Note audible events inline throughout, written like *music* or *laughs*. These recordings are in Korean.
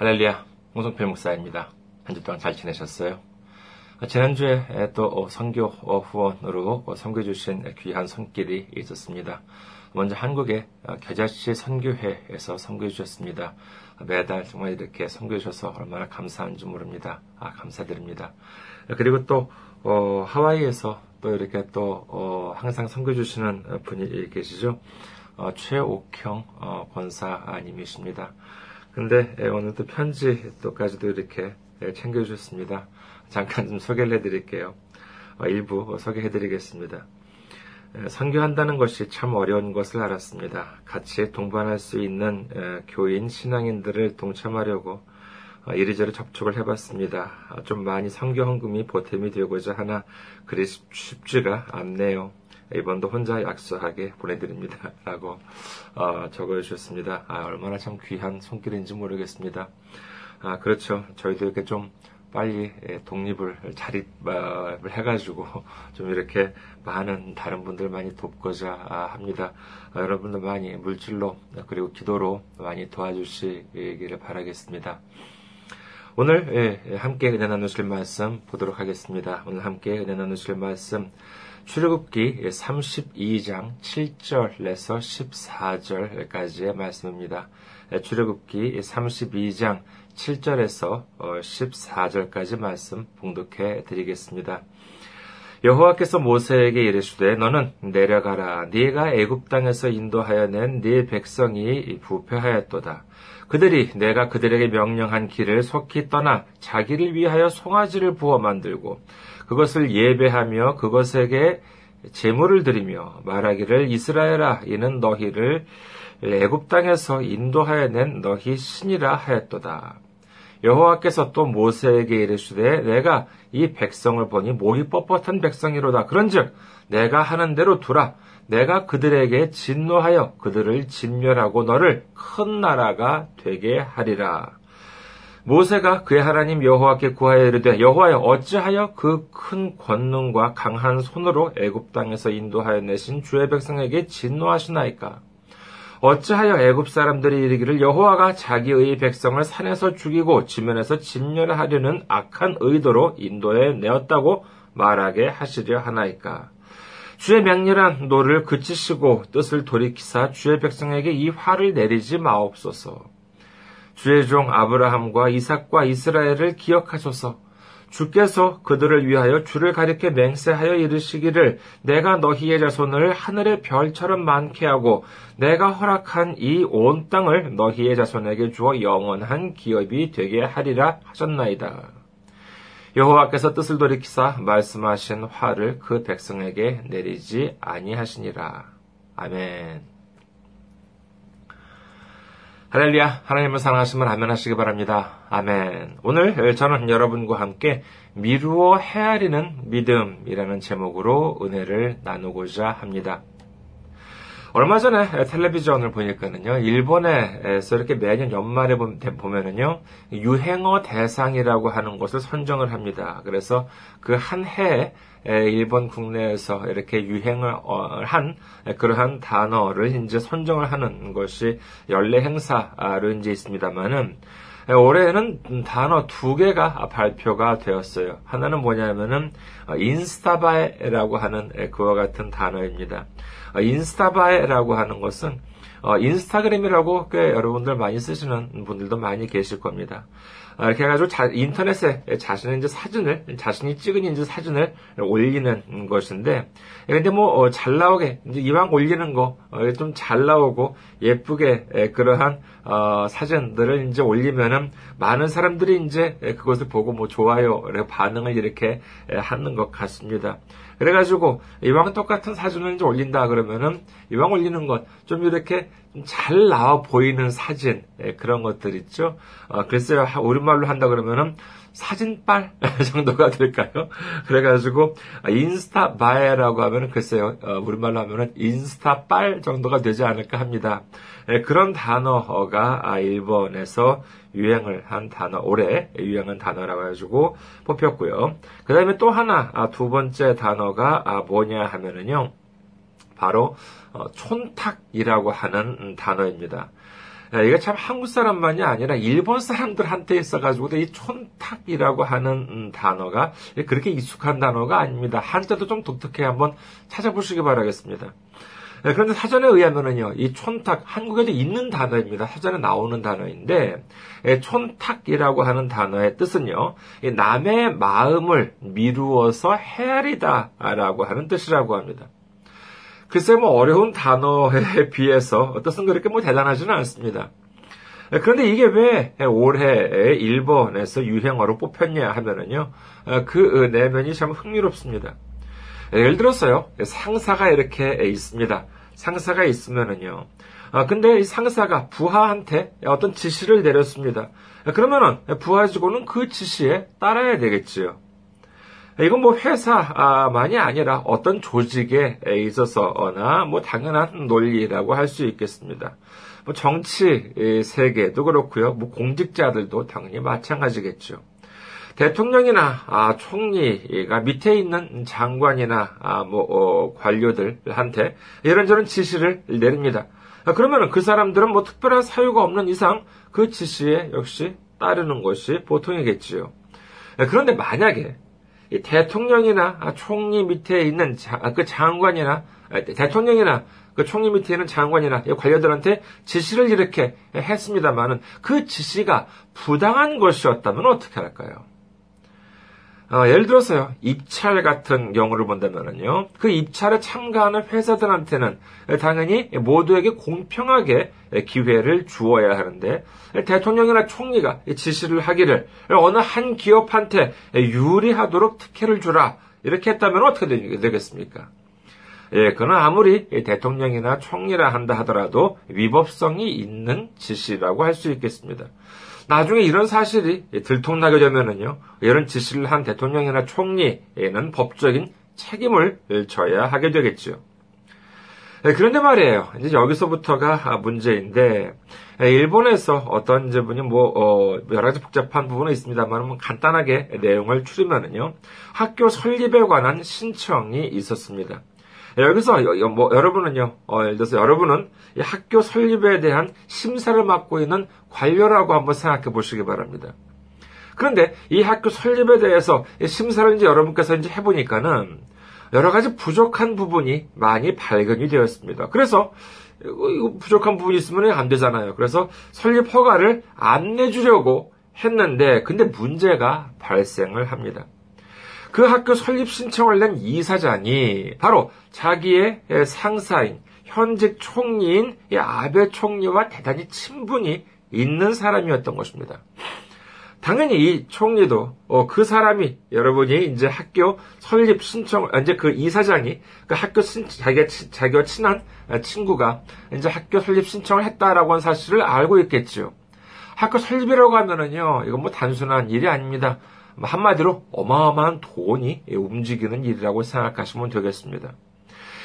할렐루야, 홍성필 목사입니다. 한 주 동안 잘 지내셨어요? 지난주에 또 선교 후원으로 섬겨주신 귀한 손길이 있었습니다. 먼저 한국의 겨자씨 선교회에서 섬겨주셨습니다. 매달 정말 이렇게 섬겨주셔서 얼마나 감사한지 모릅니다. 아, 감사드립니다. 그리고 또 어, 하와이에서 또 이렇게 또 어, 항상 섬겨주시는 분이 계시죠. 어, 최옥형 어, 권사님이십니다. 근데 예, 오늘 또 편지 또까지도 이렇게 예, 챙겨주셨습니다. 잠깐 좀 소개를 해드릴게요. 어, 일부 소개해드리겠습니다. 예, 선교한다는 것이 참 어려운 것을 알았습니다. 같이 동반할 수 있는 교인, 신앙인들을 동참하려고 이리저리 접촉을 해봤습니다. 좀 많이 선교 헌금이 보탬이 되고자 하나 그리 쉽지가 않네요. 이번도 혼자 약속하게 보내드립니다. *laughs* 라고 어, 적어주셨습니다. 아, 얼마나 참 귀한 손길인지 모르겠습니다. 아, 그렇죠. 저희도 이렇게 좀 빨리 예, 독립을 자립을 해가지고 *laughs* 좀 이렇게 많은 다른 분들 많이 돕고자 합니다. 아, 여러분들 많이 물질로 그리고 기도로 많이 도와주시기를 바라겠습니다. 오늘 예, 함께 은혜 나누실 말씀 보도록 하겠습니다. 오늘 함께 은혜 나누실 말씀 출애굽기 32장 7절에서 14절까지의 말씀입니다. 출애굽기 32장 7절에서 14절까지 말씀 봉독해 드리겠습니다. 여호와께서 모세에게 이르시되 너는 내려가라 네가 애굽 땅에서 인도하여 낸 네 백성이 부패하였도다. 그들이 내가 그들에게 명령한 길을 속히 떠나 자기를 위하여 송아지를 부어 만들고 그것을 예배하며 그것에게 제물을 드리며 말하기를 이스라엘아 이는 너희를 애굽 땅에서 인도하여 낸 너희 신이라 하였도다. 여호와께서 또 모세에게 이르시되 내가 이 백성을 보니 목이 뻣뻣한 백성이로다. 그런즉 내가 하는 대로 두라. 내가 그들에게 진노하여 그들을 진멸하고 너를 큰 나라가 되게 하리라. 모세가 그의 하나님 여호와께 구하여 이르되 여호와여 어찌하여 그 큰 권능과 강한 손으로 애굽 땅에서 인도하여 내신 주의 백성에게 진노하시나이까 어찌하여 애굽 사람들이 이르기를 여호와가 자기의 백성을 산에서 죽이고 지면에서 진멸하려는 악한 의도로 인도해 내었다고 말하게 하시려 하나이까 주의 맹렬한 노를 그치시고 뜻을 돌이키사 주의 백성에게 이 화를 내리지 마옵소서. 주의 종 아브라함과 이삭과 이스라엘을 기억하소서. 주께서 그들을 위하여 주를 가리켜 맹세하여 이르시기를 내가 너희의 자손을 하늘의 별처럼 많게 하고 내가 허락한 이 온 땅을 너희의 자손에게 주어 영원한 기업이 되게 하리라 하셨나이다. 여호와께서 뜻을 돌이키사 말씀하신 화를 그 백성에게 내리지 아니하시니라. 아멘. 할렐루야, 하나님을 사랑하시면 아멘 하시기 바랍니다. 아멘. 오늘 저는 여러분과 함께 미루어 헤아리는 믿음이라는 제목으로 은혜를 나누고자 합니다. 얼마 전에 텔레비전을 보니까는요, 일본에서 이렇게 매년 연말에 보면은요, 유행어 대상이라고 하는 것을 선정을 합니다. 그래서 그 한 해에 일본 국내에서 이렇게 유행을 어, 한 그러한 단어를 이제 선정을 하는 것이 연례 행사로 이제 있습니다만은 올해는 단어 두 개가 발표가 되었어요. 하나는 뭐냐면은 인스타바에라고 하는 그와 같은 단어입니다. 인스타바에라고 하는 것은 인스타그램이라고 꽤 여러분들 많이 쓰시는 분들도 많이 계실 겁니다. 아, 이렇게 해가지고 자, 인터넷에 자신의 이제 사진을, 자신이 찍은 이제 사진을 올리는 것인데, 근데 뭐, 어, 잘 나오게, 이왕 올리는 거, 어, 좀잘 나오고, 예쁘게, 그러한, 어, 사진들을 이제 올리면은, 많은 사람들이 이제 그것을 보고 뭐, 좋아요, 반응을 이렇게 하는 것 같습니다. 그래가지고 이왕 똑같은 사진을 이제 올린다 그러면은 이왕 올리는 것 좀 이렇게 잘 나와 보이는 사진 예, 그런 것들 있죠. 어, 글쎄요 우리말로 한다 그러면은 사진빨 *laughs* 정도가 될까요? 그래가지고 인스타 바에라고 하면은 글쎄요 어, 우리말로 하면은 인스타빨 정도가 되지 않을까 합니다. 예, 그런 단어가 아, 일본에서 유행을 한 단어, 올해 유행한 단어라고 해가지고 뽑혔고요. 그 다음에 또 하나, 아, 두 번째 단어가 아, 뭐냐 하면은요. 바로 어, 촌탁이라고 하는 단어입니다. 이게 참 한국 사람만이 아니라 일본 사람들한테 있어가지고 이 촌탁이라고 하는 음, 단어가 그렇게 익숙한 단어가 아닙니다. 한자도 좀 독특해 한번 찾아보시기 바라겠습니다. 네, 그런데 사전에 의하면은요, 이 촌탁, 한국에도 있는 단어입니다. 사전에 나오는 단어인데, 예, 촌탁이라고 하는 단어의 뜻은요, 남의 마음을 미루어서 헤아리다 라고 하는 뜻이라고 합니다. 글쎄 뭐 어려운 단어에 *laughs* 비해서 뜻은 그렇게 뭐 대단하지는 않습니다. 예, 그런데 이게 왜 올해 일본에서 유행어로 뽑혔냐 하면은요, 어, 그 내면이 참 흥미롭습니다. 예를 들었어요. 상사가 이렇게 있습니다. 상사가 있으면은요. 아, 근데 이 상사가 부하한테 어떤 지시를 내렸습니다. 그러면은 부하직원은 그 지시에 따라야 되겠지요. 이건 뭐 회사만이 아니라 어떤 조직에 있어서나 뭐 당연한 논리라고 할 수 있겠습니다. 뭐 정치 세계도 그렇고요. 뭐 공직자들도 당연히 마찬가지겠죠. 대통령이나 아, 총리가 밑에 있는 장관이나 아, 뭐 어, 관료들한테 이런저런 지시를 내립니다. 아, 그러면 그 사람들은 뭐 특별한 사유가 없는 이상 그 지시에 역시 따르는 것이 보통이겠지요. 아, 그런데 만약에 대통령이나 총리 밑에 있는 자, 그 장관이나 대통령이나 그 총리 밑에 있는 장관이나 관료들한테 지시를 이렇게 했습니다만은 그 지시가 부당한 것이었다면 어떻게 할까요? 어, 예를 들어서요, 입찰 같은 경우를 본다면요, 그 입찰에 참가하는 회사들한테는 당연히 모두에게 공평하게 기회를 주어야 하는데, 대통령이나 총리가 지시를 하기를 어느 한 기업한테 유리하도록 특혜를 주라, 이렇게 했다면 어떻게 되겠습니까? 예, 그는 아무리 대통령이나 총리라 한다 하더라도 위법성이 있는 지시라고 할 수 있겠습니다. 나중에 이런 사실이 들통나게 되면은요, 이런 지시를 한 대통령이나 총리에는 법적인 책임을 져야 하게 되겠죠. 네, 그런데 말이에요. 이제 여기서부터가 문제인데, 일본에서 어떤 분이 뭐, 어, 여러 가지 복잡한 부분은 있습니다만, 뭐 간단하게 내용을 추리면은요, 학교 설립에 관한 신청이 있었습니다. 여기서 뭐 여러분은요, 어, 예를 들어서 여러분은 학교 설립에 대한 심사를 맡고 있는 관료라고 한번 생각해 보시기 바랍니다. 그런데 이 학교 설립에 대해서 심사를 이제 여러분께서 이제 해보니까는 여러 가지 부족한 부분이 많이 발견이 되었습니다. 그래서 부족한 부분이 있으면 안 되잖아요. 그래서 설립 허가를 안 내주려고 했는데, 근데 문제가 발생을 합니다. 그 학교 설립 신청을 낸 이사장이 바로 자기의 상사인 현직 총리인 아베 총리와 대단히 친분이 있는 사람이었던 것입니다. 당연히 이 총리도 어, 그 사람이 여러분이 이제 학교 설립 신청 이제 그 이사장이 그 학교 신 자기가 자기와 친한 친구가 이제 학교 설립 신청을 했다라고 하는 사실을 알고 있겠지요. 학교 설립이라고 하면은요 이건 뭐 단순한 일이 아닙니다. 한마디로 어마어마한 돈이 움직이는 일이라고 생각하시면 되겠습니다.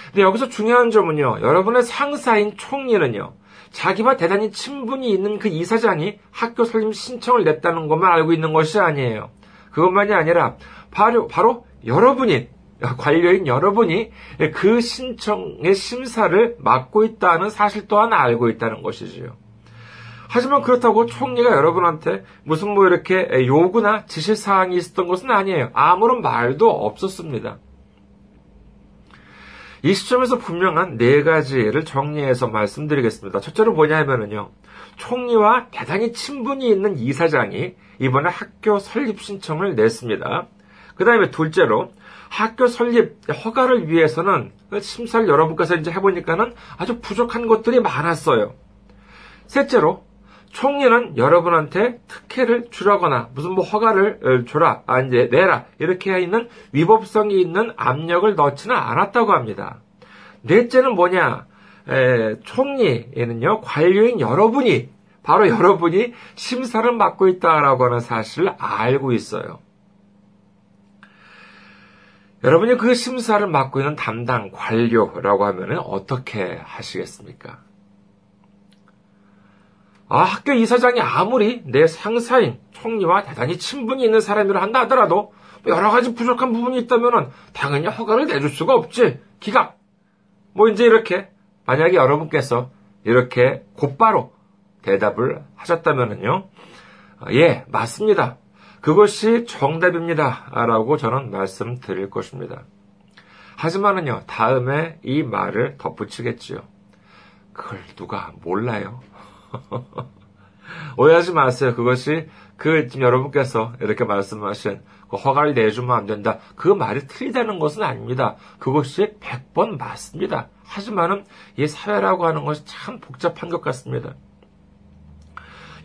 근데 여기서 중요한 점은요, 여러분의 상사인 총리는요, 자기와 대단히 친분이 있는 그 이사장이 학교 설립 신청을 냈다는 것만 알고 있는 것이 아니에요. 그것만이 아니라 바로, 바로 여러분이, 관료인 여러분이 그 신청의 심사를 맡고 있다는 사실 또한 알고 있다는 것이지요. 하지만 그렇다고 총리가 여러분한테 무슨 뭐 이렇게 요구나 지시사항이 있었던 것은 아니에요. 아무런 말도 없었습니다. 이 시점에서 분명한 네 가지를 정리해서 말씀드리겠습니다. 첫째로 뭐냐 하면은요. 총리와 대단히 친분이 있는 이사장이 이번에 학교 설립 신청을 냈습니다. 그 다음에 둘째로 학교 설립 허가를 위해서는 심사를 여러 분께서 이제 해보니까는 아주 부족한 것들이 많았어요. 셋째로 총리는 여러분한테 특혜를 주라거나 무슨 뭐 허가를 어, 줘라, 아, 이제 내라 이렇게 있는 위법성이 있는 압력을 넣지는 않았다고 합니다. 넷째는 뭐냐? 에, 총리에는요 관료인 여러분이 바로 여러분이 심사를 맡고 있다라고 하는 사실을 알고 있어요. 여러분이 그 심사를 맡고 있는 담당 관료라고 하면 어떻게 하시겠습니까? 아, 학교 이사장이 아무리 내 상사인 총리와 대단히 친분이 있는 사람이라 한다 하더라도 뭐 여러 가지 부족한 부분이 있다면 당연히 허가를 내줄 수가 없지. 기각. 뭐 이제 이렇게 만약에 여러분께서 이렇게 곧바로 대답을 하셨다면요. 예, 맞습니다. 그것이 정답입니다. 라고 저는 말씀드릴 것입니다. 하지만은요, 다음에 이 말을 덧붙이겠지요. 그걸 누가 몰라요? *laughs* 오해하지 마세요. 그것이 그 지금 여러분께서 이렇게 말씀하신 그 허가를 내주면 안 된다. 그 말이 틀리다는 것은 아닙니다. 그것이 100번 맞습니다. 하지만은 이 사회라고 하는 것이 참 복잡한 것 같습니다.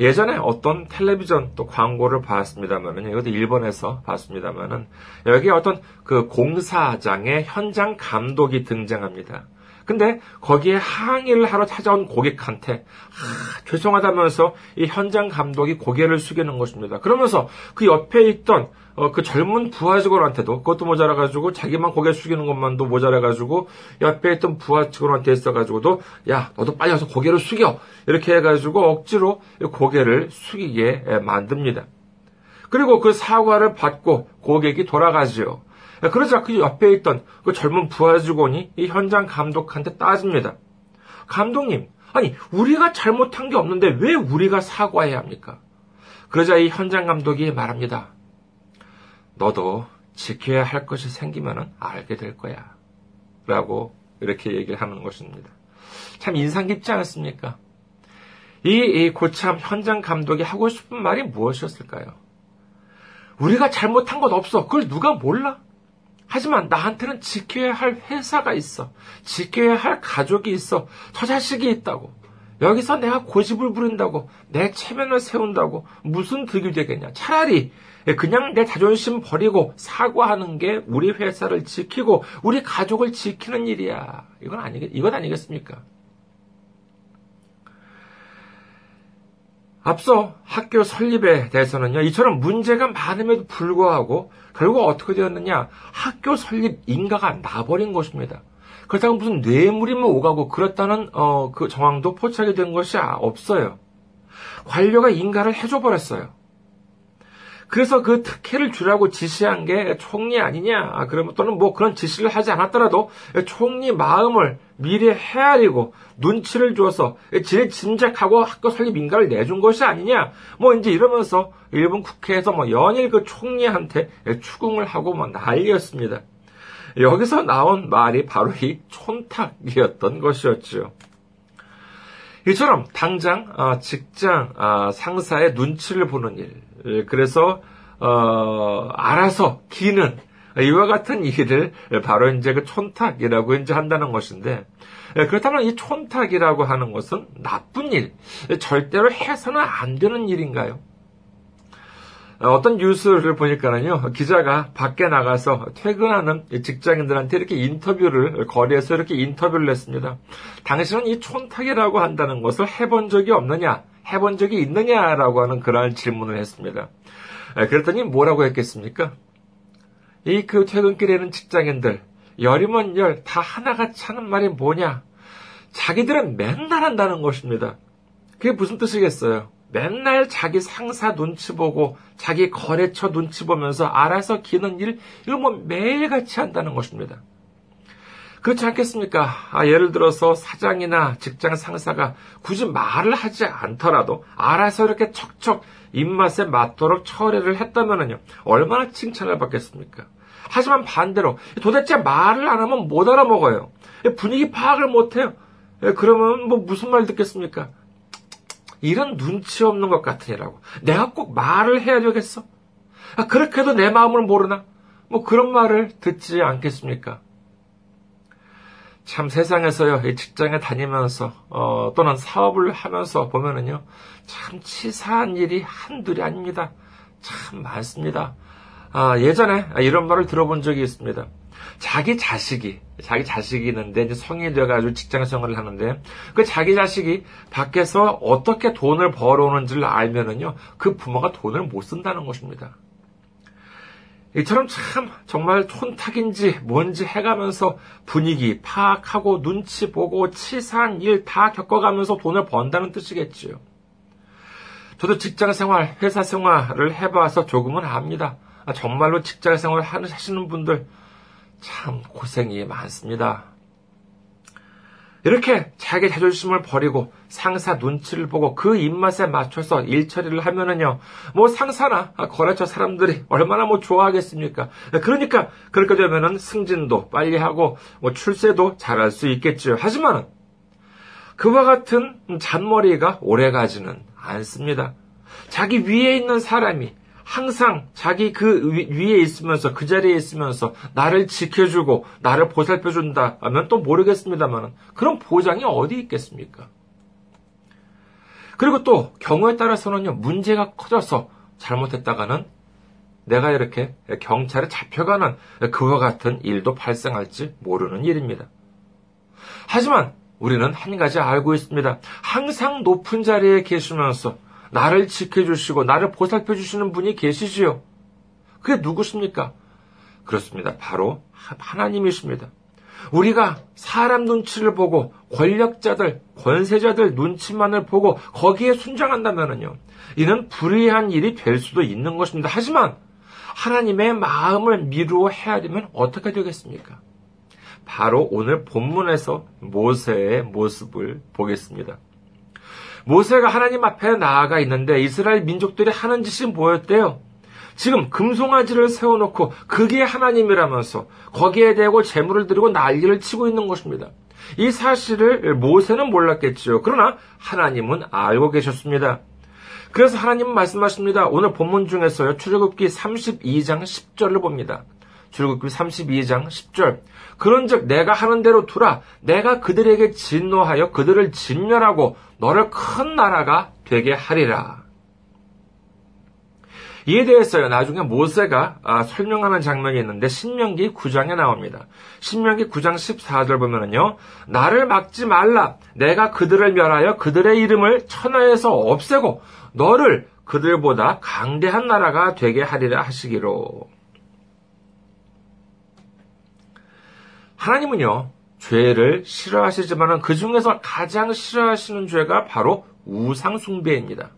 예전에 어떤 텔레비전 또 광고를 봤습니다만은 이것도 일본에서 봤습니다만은 여기 어떤 그 공사장의 현장 감독이 등장합니다. 근데 거기에 항의를 하러 찾아온 고객한테 아, 죄송하다면서 이 현장 감독이 고개를 숙이는 것입니다. 그러면서 그 옆에 있던 어, 그 젊은 부하 직원한테도 그것도 모자라가지고 자기만 고개 숙이는 것만도 모자라가지고 옆에 있던 부하 직원한테 있어가지고도 야 너도 빨리 와서 고개를 숙여 이렇게 해가지고 억지로 고개를 숙이게 만듭니다. 그리고 그 사과를 받고 고객이 돌아가지요. 그러자 그 옆에 있던 그 젊은 부하 직원이 이 현장 감독한테 따집니다. 감독님, 아니 우리가 잘못한 게 없는데 왜 우리가 사과해야 합니까? 그러자 이 현장 감독이 말합니다. 너도 지켜야 할 것이 생기면 알게 될 거야. 라고 이렇게 얘기를 하는 것입니다. 참 인상 깊지 않았습니까? 이, 이 고참 현장 감독이 하고 싶은 말이 무엇이었을까요? 우리가 잘못한 것 없어. 그걸 누가 몰라? 하지만 나한테는 지켜야 할 회사가 있어. 지켜야 할 가족이 있어. 저 자식이 있다고. 여기서 내가 고집을 부린다고. 내 체면을 세운다고. 무슨 득이 되겠냐. 차라리 예, 그냥 내 자존심 버리고 사과하는 게 우리 회사를 지키고 우리 가족을 지키는 일이야. 이건 아니, 이건 아니겠습니까? 앞서 학교 설립에 대해서는요, 이처럼 문제가 많음에도 불구하고 결국 어떻게 되었느냐? 학교 설립 인가가 나버린 것입니다. 그렇다고 무슨 뇌물이면 오가고 그렇다는 어, 그 정황도 포착이 된 것이 없어요. 관료가 인가를 해줘 버렸어요. 그래서 그 특혜를 주라고 지시한 게 총리 아니냐? 아, 그러면 또는 뭐 그런 지시를 하지 않았더라도 총리 마음을 미리 헤아리고 눈치를 줘서 제 짐작하고 학교 설립 인가를 내준 것이 아니냐? 뭐 이제 이러면서 일본 국회에서 뭐 연일 그 총리한테 추궁을 하고 뭐 난리였습니다. 여기서 나온 말이 바로 이 촌탁이었던 것이었죠. 이처럼 당장 아, 직장 아, 상사의 눈치를 보는 일, 예, 그래서 어, 알아서 기는 이와 같은 일을 바로 이제 그 촌탁이라고 이제 한다는 것인데 예, 그렇다면 이 촌탁이라고 하는 것은 나쁜 일, 절대로 해서는 안 되는 일인가요? 어떤 뉴스를 보니까는요, 기자가 밖에 나가서 퇴근하는 직장인들한테 이렇게 인터뷰를, 거리에서 이렇게 인터뷰를 했습니다. 당신은 이 촌탁이라고 한다는 것을 해본 적이 없느냐? 해본 적이 있느냐라고 하는 그러한 질문을 했습니다. 그랬더니 뭐라고 했겠습니까? 이 그 퇴근길에는 직장인들, 열이면 열, 다 하나같이 하는 말이 뭐냐? 자기들은 맨날 한다는 것입니다. 그게 무슨 뜻이겠어요? 맨날 자기 상사 눈치 보고 자기 거래처 눈치 보면서 알아서 기는 일, 이걸 뭐 매일같이 한다는 것입니다. 그렇지 않겠습니까? 아, 예를 들어서 사장이나 직장 상사가 굳이 말을 하지 않더라도 알아서 이렇게 척척 입맛에 맞도록 처리를 했다면요 얼마나 칭찬을 받겠습니까? 하지만 반대로 도대체 말을 안 하면 못 알아먹어요. 분위기 파악을 못 해요. 예, 그러면 뭐 무슨 말 듣겠습니까? 이런 눈치 없는 것 같으니라고. 내가 꼭 말을 해야 되겠어? 아, 그렇게 해도 내 마음을 모르나? 뭐 그런 말을 듣지 않겠습니까? 참 세상에서요, 이 직장에 다니면서, 어, 또는 사업을 하면서 보면은요, 참 치사한 일이 한둘이 아닙니다. 참 많습니다. 아, 예전에 이런 말을 들어본 적이 있습니다. 자기 자식이, 자기 자식이 있는데 이제 성인이 돼가지고 직장 생활을 하는데 그 자기 자식이 밖에서 어떻게 돈을 벌어오는지를 알면은요, 그 부모가 돈을 못 쓴다는 것입니다. 이처럼 참 정말 촌탁인지 뭔지 해가면서 분위기 파악하고 눈치 보고 치사한 일 다 겪어가면서 돈을 번다는 뜻이겠지요. 저도 직장 생활, 회사 생활을 해봐서 조금은 압니다. 아, 정말로 직장 생활 하시는 분들 참 고생이 많습니다. 이렇게 자기 자존심을 버리고 상사 눈치를 보고 그 입맛에 맞춰서 일처리를 하면은요, 뭐 상사나 거래처 사람들이 얼마나 뭐 좋아하겠습니까? 그러니까 그렇게 되면은 승진도 빨리 하고 뭐 출세도 잘할 수 있겠죠. 하지만 그와 같은 잔머리가 오래 가지는 않습니다. 자기 위에 있는 사람이 항상 자기 그 위에 있으면서 그 자리에 있으면서 나를 지켜주고 나를 보살펴준다 하면 또 모르겠습니다만 그런 보장이 어디 있겠습니까? 그리고 또 경우에 따라서는요 문제가 커져서 잘못했다가는 내가 이렇게 경찰에 잡혀가는 그와 같은 일도 발생할지 모르는 일입니다. 하지만 우리는 한 가지 알고 있습니다. 항상 높은 자리에 계시면서 나를 지켜주시고 나를 보살펴 주시는 분이 계시지요. 그게 누구십니까? 그렇습니다. 바로 하나님이십니다. 우리가 사람 눈치를 보고 권력자들, 권세자들 눈치만을 보고 거기에 순장한다면요. 이는 불의한 일이 될 수도 있는 것입니다. 하지만 하나님의 마음을 미루어 헤아리면 어떻게 되겠습니까? 바로 오늘 본문에서 모세의 모습을 보겠습니다. 모세가 하나님 앞에 나아가 있는데 이스라엘 민족들이 하는 짓이 뭐였대요? 지금 금송아지를 세워놓고 그게 하나님이라면서 거기에 대고 재물을 드리고 난리를 치고 있는 것입니다. 이 사실을 모세는 몰랐겠지요. 그러나 하나님은 알고 계셨습니다. 그래서 하나님은 말씀하십니다. 오늘 본문 중에서요. 출애굽기 32장 10절을 봅니다. 출애굽기 32장 10절. 그런즉 내가 하는 대로 두라. 내가 그들에게 진노하여 그들을 진멸하고 너를 큰 나라가 되게 하리라. 이에 대해서요, 나중에 모세가 아, 설명하는 장면이 있는데, 신명기 9장에 나옵니다. 신명기 9장 14절 보면은요, 나를 막지 말라. 내가 그들을 멸하여 그들의 이름을 천하에서 없애고, 너를 그들보다 강대한 나라가 되게 하리라 하시기로. 하나님은요, 죄를 싫어하시지만 그 중에서 가장 싫어하시는 죄가 바로 우상숭배입니다.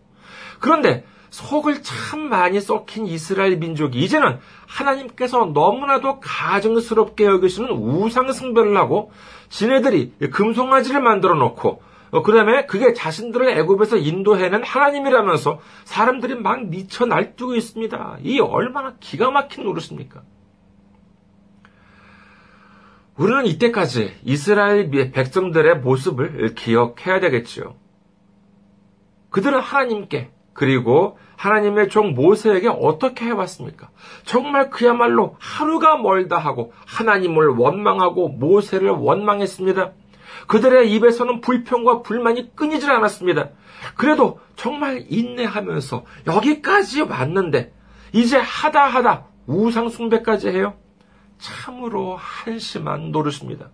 그런데 속을 참 많이 썩힌 이스라엘 민족이 이제는 하나님께서 너무나도 가증스럽게 여기시는 우상숭배를 하고 지네들이 금송아지를 만들어 놓고 어, 그 다음에 그게 자신들을 애굽에서 인도해낸 하나님이라면서 사람들이 막 미쳐 날뛰고 있습니다. 이 얼마나 기가 막힌 노릇입니까? 우리는 이때까지 이스라엘 백성들의 모습을 기억해야 되겠지요. 그들은 하나님께 그리고 하나님의 종 모세에게 어떻게 해왔습니까? 정말 그야말로 하루가 멀다 하고 하나님을 원망하고 모세를 원망했습니다. 그들의 입에서는 불평과 불만이 끊이질 않았습니다. 그래도 정말 인내하면서 여기까지 왔는데 이제 하다 하다 우상숭배까지 해요. 참으로 한심한 노릇입니다.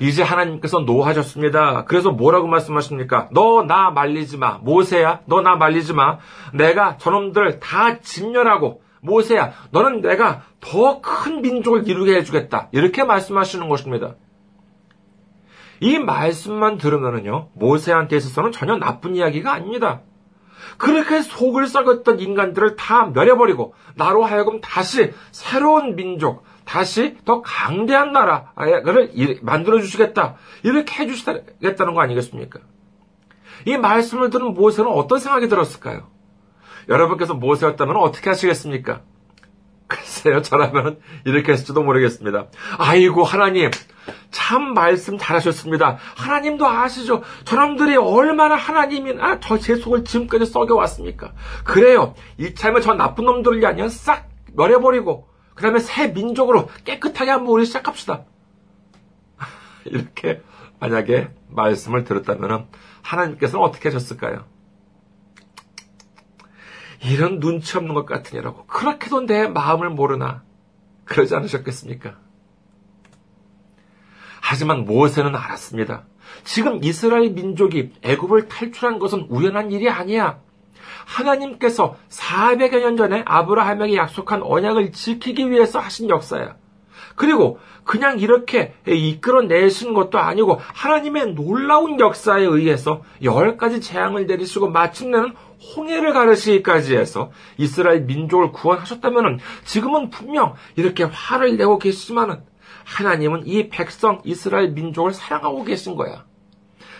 이제 하나님께서 노하셨습니다. 그래서 뭐라고 말씀하십니까? 너 나 말리지 마. 모세야, 너 나 말리지 마. 내가 저놈들 다 진멸하고, 모세야, 너는 내가 더 큰 민족을 이루게 해주겠다. 이렇게 말씀하시는 것입니다. 이 말씀만 들으면요, 모세한테 있어서는 전혀 나쁜 이야기가 아닙니다. 그렇게 속을 썩었던 인간들을 다 멸해버리고 나로 하여금 다시 새로운 민족, 다시 더 강대한 나라를 만들어 주시겠다. 이렇게 해 주시겠다는 거 아니겠습니까? 이 말씀을 들은 모세는 어떤 생각이 들었을까요? 여러분께서 모세였다면 어떻게 하시겠습니까? 글쎄요, 저라면 이렇게 했을지도 모르겠습니다. 아이고, 하나님, 참 말씀 잘하셨습니다. 하나님도 아시죠? 저놈들이 얼마나 하나님이나 저제 속을 지금까지 썩여왔습니까? 그래요. 이참에 저 나쁜 놈들이 아니면 싹 멸해버리고, 그 다음에 새 민족으로 깨끗하게 한번 우리 시작합시다. *laughs* 이렇게 만약에 말씀을 들었다면 하나님께서는 어떻게 하셨을까요? 이런 눈치 없는 것 같으냐라고. 그렇게도 내 마음을 모르나. 그러지 않으셨겠습니까? 하지만 모세는 알았습니다. 지금 이스라엘 민족이 애굽을 탈출한 것은 우연한 일이 아니야. 하나님께서 400여 년 전에 아브라함에게 약속한 언약을 지키기 위해서 하신 역사야. 그리고 그냥 이렇게 이끌어내신 것도 아니고 하나님의 놀라운 역사에 의해서 열 가지 재앙을 내리시고 마침내는 홍해를 가르시기까지 해서 이스라엘 민족을 구원하셨다면 지금은 분명 이렇게 화를 내고 계시지만은 하나님은 이 백성 이스라엘 민족을 사랑하고 계신 거야.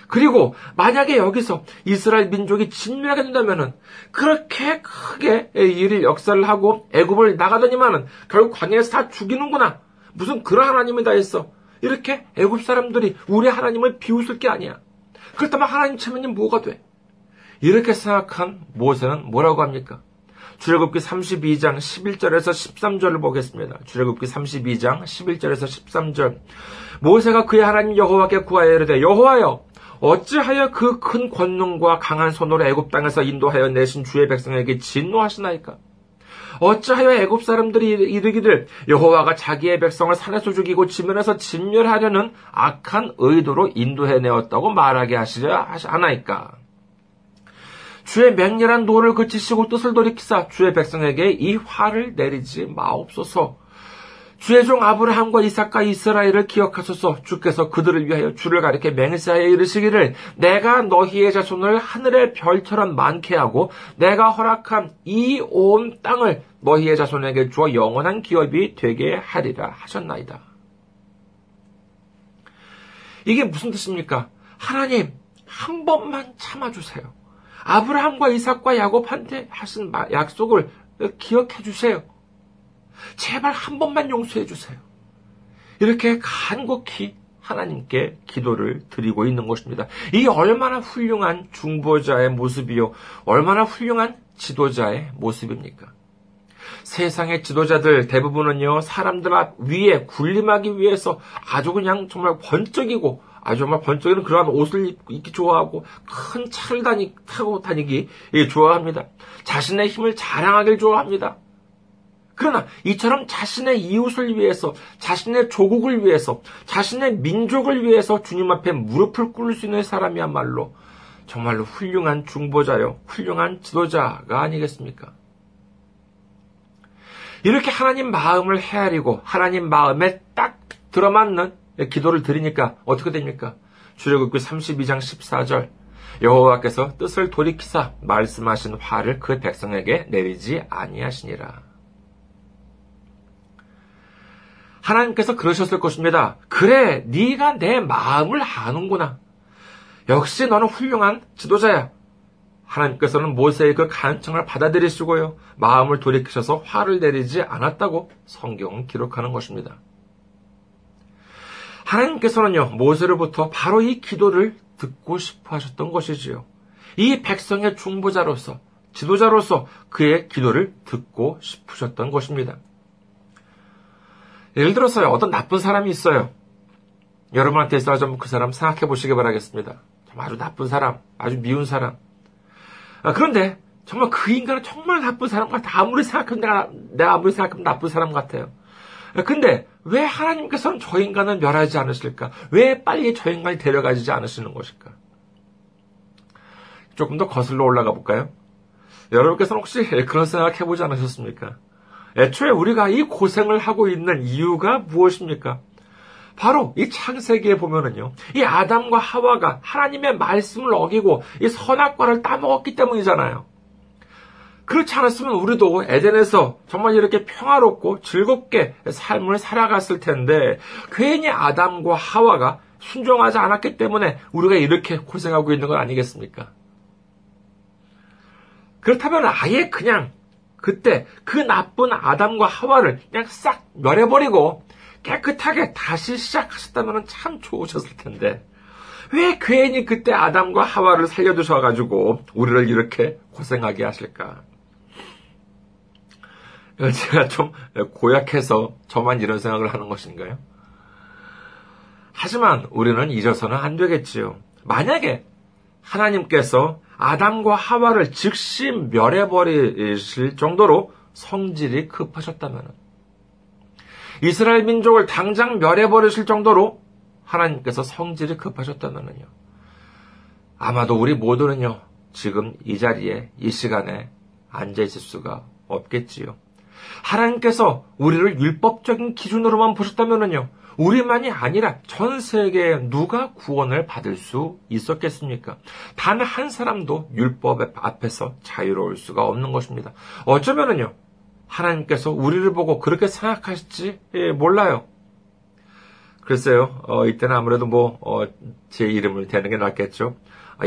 그리고 만약에 여기서 이스라엘 민족이 진멸하게 된다면은 그렇게 크게 일을 역사를 하고 애굽을 나가더니만은 결국 광야에서 다 죽이는구나. 무슨 그런 하나님이 다 있어. 이렇게 애굽 사람들이 우리 하나님을 비웃을 게 아니야. 그렇다면 하나님 체면이 뭐가 돼? 이렇게 생각한 모세는 뭐라고 합니까? 출애굽기 32장 11절에서 13절을 보겠습니다. 출애굽기 32장 11절에서 13절. 모세가 그의 하나님 여호와께 구하여 이르되 여호와여 어찌하여 그 큰 권능과 강한 손으로 애굽 땅에서 인도하여 내신 주의 백성에게 진노하시나이까? 어찌하여 애굽 사람들이 이르기를 여호와가 자기의 백성을 산에서 죽이고 지면에서 진멸하려는 악한 의도로 인도해 내었다고 말하게 하시려 하나이까? 주의 맹렬한 노를 그치시고 뜻을 돌이키사 주의 백성에게 이 화를 내리지 마옵소서. 주의 종 아브라함과 이삭과 이스라엘을 기억하소서 주께서 그들을 위하여 주를 가리켜 맹세하여 이르시기를 내가 너희의 자손을 하늘의 별처럼 많게 하고 내가 허락한 이 온 땅을 너희의 자손에게 주어 영원한 기업이 되게 하리라 하셨나이다. 이게 무슨 뜻입니까? 하나님 한 번만 참아주세요. 아브라함과 이삭과 야곱한테 하신 약속을 기억해 주세요. 제발 한 번만 용서해 주세요. 이렇게 간곡히 하나님께 기도를 드리고 있는 것입니다. 이 얼마나 훌륭한 중보자의 모습이요. 얼마나 훌륭한 지도자의 모습입니까? 세상의 지도자들 대부분은요, 사람들 앞 위에 군림하기 위해서 아주 그냥 정말 번쩍이고 아주 정말 번쩍이는 그러한 옷을 입기 좋아하고 큰 차를 다니, 타고 다니기 좋아합니다. 자신의 힘을 자랑하길 좋아합니다. 그러나 이처럼 자신의 이웃을 위해서, 자신의 조국을 위해서, 자신의 민족을 위해서 주님 앞에 무릎을 꿇을 수 있는 사람이야말로 정말로 훌륭한 중보자요, 훌륭한 지도자가 아니겠습니까? 이렇게 하나님 마음을 헤아리고 하나님 마음에 딱 들어맞는 기도를 드리니까 어떻게 됩니까? 주력극기 32장 14절 여호와께서 뜻을 돌이키사 말씀하신 화를 그 백성에게 내리지 아니하시니라. 하나님께서 그러셨을 것입니다. 그래, 네가 내 마음을 아는구나. 역시 너는 훌륭한 지도자야. 하나님께서는 모세의 그 간청을 받아들이시고요. 마음을 돌이키셔서 화를 내리지 않았다고 성경은 기록하는 것입니다. 하나님께서는요, 모세로부터 바로 이 기도를 듣고 싶어 하셨던 것이지요. 이 백성의 중보자로서, 지도자로서 그의 기도를 듣고 싶으셨던 것입니다. 예를 들어서요, 어떤 나쁜 사람이 있어요. 여러분한테 있어 좀 그 사람 생각해 보시기 바라겠습니다. 아주 나쁜 사람, 아주 미운 사람. 아, 그런데 정말 그 인간은 정말 나쁜 사람 같아. 아무리 생각해도 내가, 내가 아무리 생각해도 나쁜 사람 같아요. 아, 근데 왜 하나님께서는 저 인간을 멸하지 않으실까? 왜 빨리 저 인간이 데려가지 않으시는 것일까? 조금 더 거슬러 올라가 볼까요? 여러분께서는 혹시 그런 생각 해 보지 않으셨습니까? 애초에 우리가 이 고생을 하고 있는 이유가 무엇입니까? 바로 이 창세기에 보면은요, 이 아담과 하와가 하나님의 말씀을 어기고 이 선악과를 따먹었기 때문이잖아요. 그렇지 않았으면 우리도 에덴에서 정말 이렇게 평화롭고 즐겁게 삶을 살아갔을 텐데, 괜히 아담과 하와가 순종하지 않았기 때문에 우리가 이렇게 고생하고 있는 건 아니겠습니까? 그렇다면 아예 그냥 그때 그 나쁜 아담과 하와를 그냥 싹 멸해버리고 깨끗하게 다시 시작하셨다면 참 좋으셨을 텐데 왜 괜히 그때 아담과 하와를 살려두셔가지고 우리를 이렇게 고생하게 하실까? 제가 좀 고약해서 저만 이런 생각을 하는 것인가요? 하지만 우리는 잊어서는 안 되겠지요. 만약에 하나님께서 아담과 하와를 즉시 멸해버리실 정도로 성질이 급하셨다면 이스라엘 민족을 당장 멸해버리실 정도로 하나님께서 성질이 급하셨다면요. 아마도 우리 모두는요, 지금 이 자리에, 이 시간에 앉아있을 수가 없겠지요. 하나님께서 우리를 율법적인 기준으로만 보셨다면요, 우리만이 아니라 전 세계에 누가 구원을 받을 수 있었겠습니까? 단 한 사람도 율법 앞에서 자유로울 수가 없는 것입니다. 어쩌면은요, 하나님께서 우리를 보고 그렇게 생각하실지 예, 몰라요. 글쎄요, 어, 이때는 아무래도 뭐, 어, 제 이름을 대는 게 낫겠죠.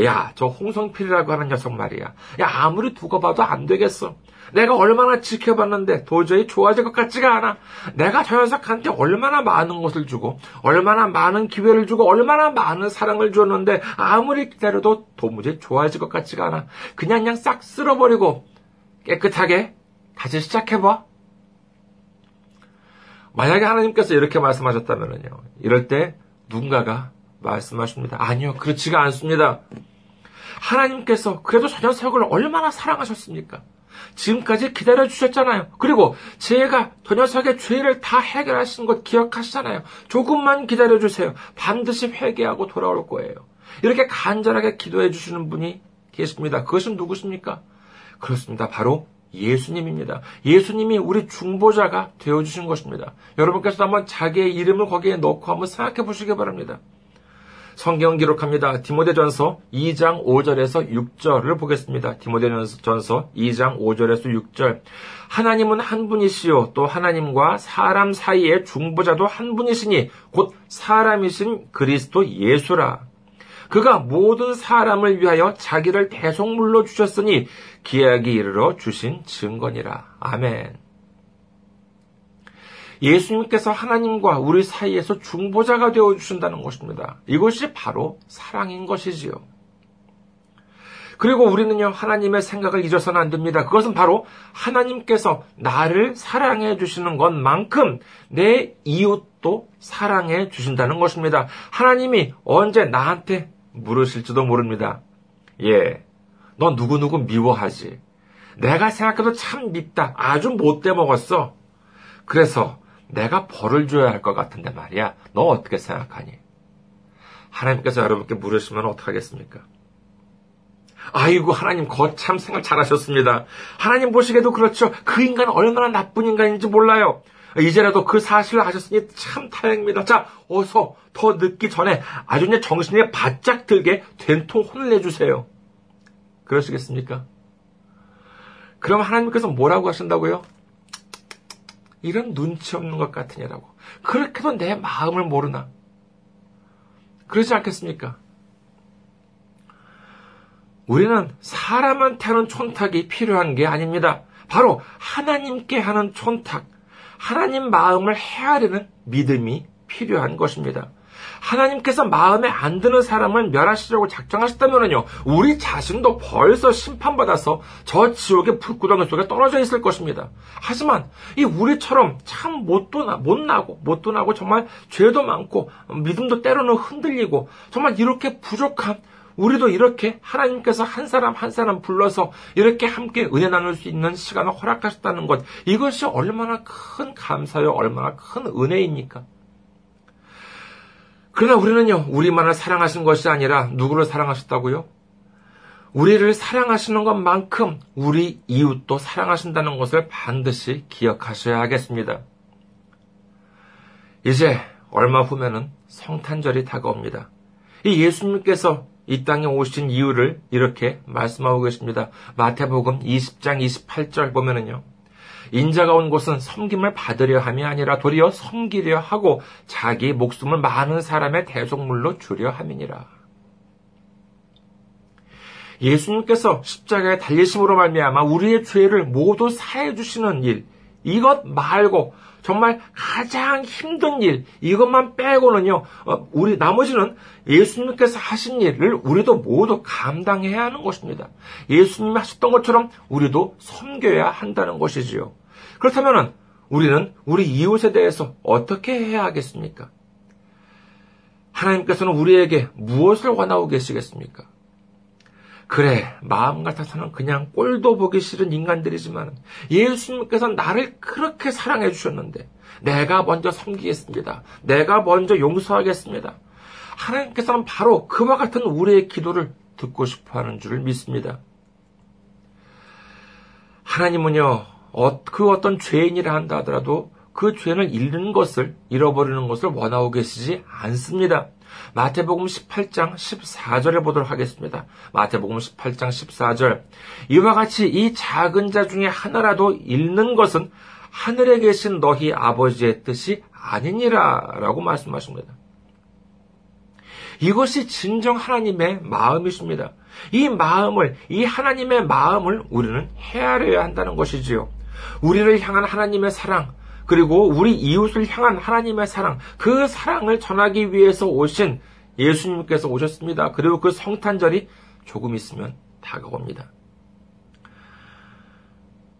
야, 저 홍성필이라고 하는 녀석 말이야. 야, 아무리 두고 봐도 안 되겠어. 내가 얼마나 지켜봤는데 도저히 좋아질 것 같지가 않아. 내가 저 녀석한테 얼마나 많은 것을 주고, 얼마나 많은 기회를 주고, 얼마나 많은 사랑을 줬는데, 아무리 기다려도 도무지 좋아질 것 같지가 않아. 그냥 그냥 싹 쓸어버리고, 깨끗하게 다시 시작해봐. 만약에 하나님께서 이렇게 말씀하셨다면요. 이럴 때 누군가가 말씀하십니다. 아니요, 그렇지가 않습니다. 하나님께서 그래도 저 녀석을 얼마나 사랑하셨습니까? 지금까지 기다려 주셨잖아요. 그리고 제가 저 녀석의 죄를 다 해결하신 것 기억하시잖아요. 조금만 기다려 주세요. 반드시 회개하고 돌아올 거예요. 이렇게 간절하게 기도해 주시는 분이 계십니다. 그것은 누구십니까? 그렇습니다. 바로 예수님입니다. 예수님이 우리 중보자가 되어주신 것입니다. 여러분께서도 한번 자기의 이름을 거기에 넣고 한번 생각해 보시기 바랍니다. 성경 기록합니다. 디모데전서 2장 5절에서 6절을 보겠습니다. 디모데전서 2장 5절에서 6절. 하나님은 한 분이시요 또 하나님과 사람 사이의 중보자도 한 분이시니 곧 사람이신 그리스도 예수라. 그가 모든 사람을 위하여 자기를 대속물로 주셨으니 기약이 이르러 주신 증거니라. 아멘. 예수님께서 하나님과 우리 사이에서 중보자가 되어 주신다는 것입니다. 이것이 바로 사랑인 것이지요. 그리고 우리는요, 하나님의 생각을 잊어서는 안 됩니다. 그것은 바로 하나님께서 나를 사랑해 주시는 것만큼 내 이웃도 사랑해 주신다는 것입니다. 하나님이 언제 나한테 물으실지도 모릅니다. 예, 너 누구누구 미워하지? 내가 생각해도 참 밉다. 아주 못돼 먹었어. 그래서 내가 벌을 줘야 할 것 같은데 말이야. 너 어떻게 생각하니? 하나님께서 여러분께 물으시면 어떡하겠습니까? 아이고, 하나님, 거참 생각 잘하셨습니다. 하나님 보시기에도 그렇죠. 그 인간은 얼마나 나쁜 인간인지 몰라요. 이제라도 그 사실을 아셨으니 참 다행입니다. 자, 어서 더 늦기 전에 아주 그냥 정신에 바짝 들게 된통 혼을 내주세요. 그러시겠습니까? 그럼 하나님께서 뭐라고 하신다고요? 이런 눈치 없는 것 같으냐라고. 그렇게도 내 마음을 모르나? 그러지 않겠습니까? 우리는 사람한테 하는 촌탁이 필요한 게 아닙니다. 바로 하나님께 하는 촌탁, 하나님 마음을 헤아리는 믿음이 필요한 것입니다. 하나님께서 마음에 안 드는 사람을 멸하시려고 작정하셨다면요, 우리 자신도 벌써 심판받아서 저 지옥의 불구덩이 속에 떨어져 있을 것입니다. 하지만 이 우리처럼 참 못도 나, 못나고 못도 나고 정말 죄도 많고 믿음도 때로는 흔들리고 정말 이렇게 부족한 우리도 이렇게 하나님께서 한 사람 한 사람 불러서 이렇게 함께 은혜 나눌 수 있는 시간을 허락하셨다는 것 이것이 얼마나 큰 감사요 얼마나 큰 은혜입니까? 그러나 우리는요, 우리만을 사랑하신 것이 아니라 누구를 사랑하셨다고요? 우리를 사랑하시는 것만큼 우리 이웃도 사랑하신다는 것을 반드시 기억하셔야 하겠습니다. 이제 얼마 후면은 성탄절이 다가옵니다. 이 예수님께서 이 땅에 오신 이유를 이렇게 말씀하고 계십니다. 마태복음 20장 28절 보면은요. 인자가 온 곳은 섬김을 받으려 함이 아니라 도리어 섬기려 하고 자기 목숨을 많은 사람의 대속물로 주려 함이니라. 예수님께서 십자가에 달리심으로 말미암아 우리의 죄를 모두 사해 주시는 일 이것 말고 정말 가장 힘든 일 이것만 빼고는요 어, 우리 나머지는 예수님께서 하신 일을 우리도 모두 감당해야 하는 것입니다. 예수님이 하셨던 것처럼 우리도 섬겨야 한다는 것이지요. 그렇다면 우리는 우리 이웃에 대해서 어떻게 해야 하겠습니까? 하나님께서는 우리에게 무엇을 원하고 계시겠습니까? 그래, 마음 같아서는 그냥 꼴도 보기 싫은 인간들이지만 예수님께서 나를 그렇게 사랑해 주셨는데 내가 먼저 섬기겠습니다. 내가 먼저 용서하겠습니다. 하나님께서는 바로 그와 같은 우리의 기도를 듣고 싶어 하는 줄을 믿습니다. 하나님은요, 어, 그 어떤 죄인이라 한다 하더라도 그 죄를 잃는 것을, 잃어버리는 것을 원하고 계시지 않습니다. 마태복음 18장 14절을 보도록 하겠습니다. 마태복음 18장 14절. 이와 같이 이 작은 자 중에 하나라도 잃는 것은 하늘에 계신 너희 아버지의 뜻이 아니니라 라고 말씀하십니다. 이것이 진정 하나님의 마음이십니다. 이 마음을, 이 하나님의 마음을 우리는 헤아려야 한다는 것이지요. 우리를 향한 하나님의 사랑, 그리고 우리 이웃을 향한 하나님의 사랑, 그 사랑을 전하기 위해서 오신 예수님께서 오셨습니다. 그리고 그 성탄절이 조금 있으면 다가옵니다.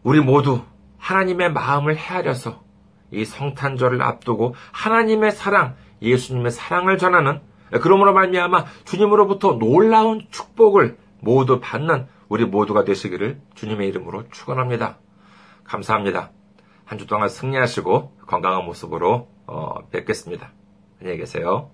우리 모두 하나님의 마음을 헤아려서 이 성탄절을 앞두고 하나님의 사랑, 예수님의 사랑을 전하는 그러므로 말미암아 주님으로부터 놀라운 축복을 모두 받는 우리 모두가 되시기를 주님의 이름으로 축원합니다. 감사합니다. 한 주 동안 승리하시고 건강한 모습으로 어, 뵙겠습니다. 안녕히 계세요.